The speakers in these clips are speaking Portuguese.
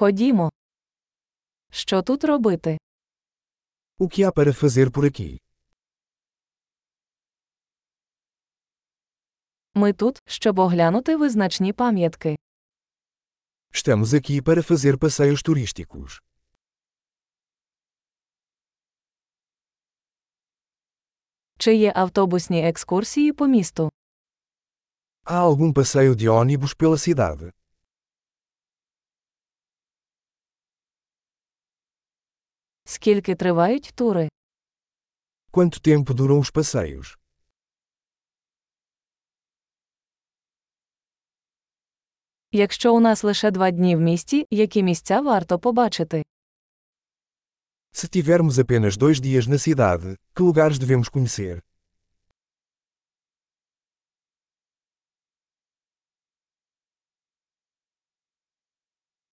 Ходімо. Що тут робити? O que há para fazer por aqui? Ми тут, щоб оглянути визначні пам'ятки. Estamos aqui para fazer passeios turísticos. Чи є автобусні екскурсії по місту? Há algum passeio de ônibus pela cidade? Скільки тривають тури? Quanto tempo duram os passeios? Якщо у нас лише два дні в місті, які місця варто побачити? Se tivermos apenas dois dias na cidade, que lugares devemos conhecer?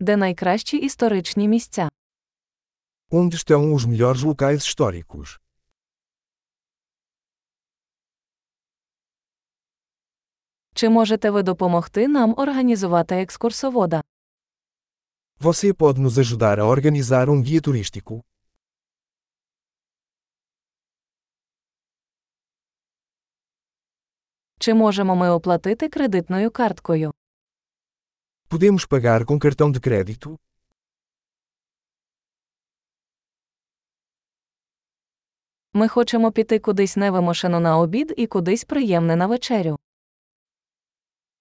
Де найкращі історичні місця? Onde estão os melhores locais históricos? Чи можете ви допомогти нам організувати екскурсовода? Você pode nos ajudar a organizar um guia turístico? Чи можемо ми оплатити кредитною карткою? Podemos pagar com cartão de crédito? Ми хочемо піти кудись невимушено на обід і кудись приємне на вечерю.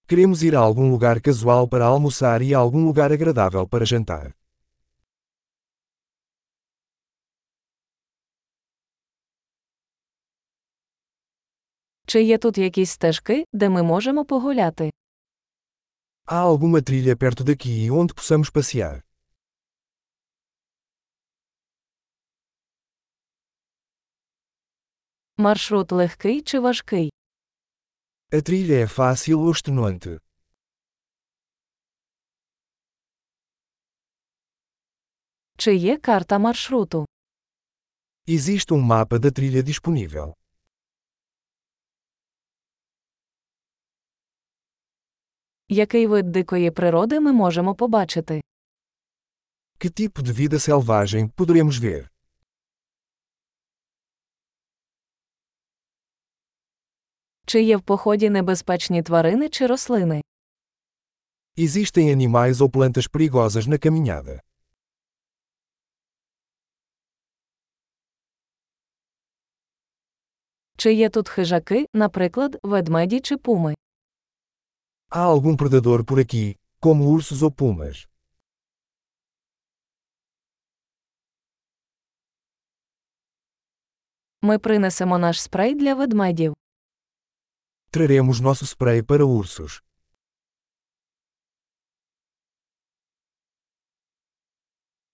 Queremos ir a algum lugar casual para almoçar e a algum lugar agradável para jantar. Чи є тут якісь стежки, де ми можемо погуляти? Há alguma trilha perto daqui onde possamos passear? Маршрут легкий чи важкий? A trilha é fácil ou extenuante? Чи є карта маршруту? Existe um mapa da trilha disponível. Який вид дикої природи ми можемо побачити? Que tipo de vida selvagem poderemos ver? Чи є в поході небезпечні тварини чи рослини? Existem animais ou plantas perigosas na caminhada. Чи є тут хижаки, наприклад, ведмеді чи пуми? Há algum predador por aqui, como ursos ou pumas? Ми принесемо наш спрей для ведмедів. Traremos nosso spray para ursos.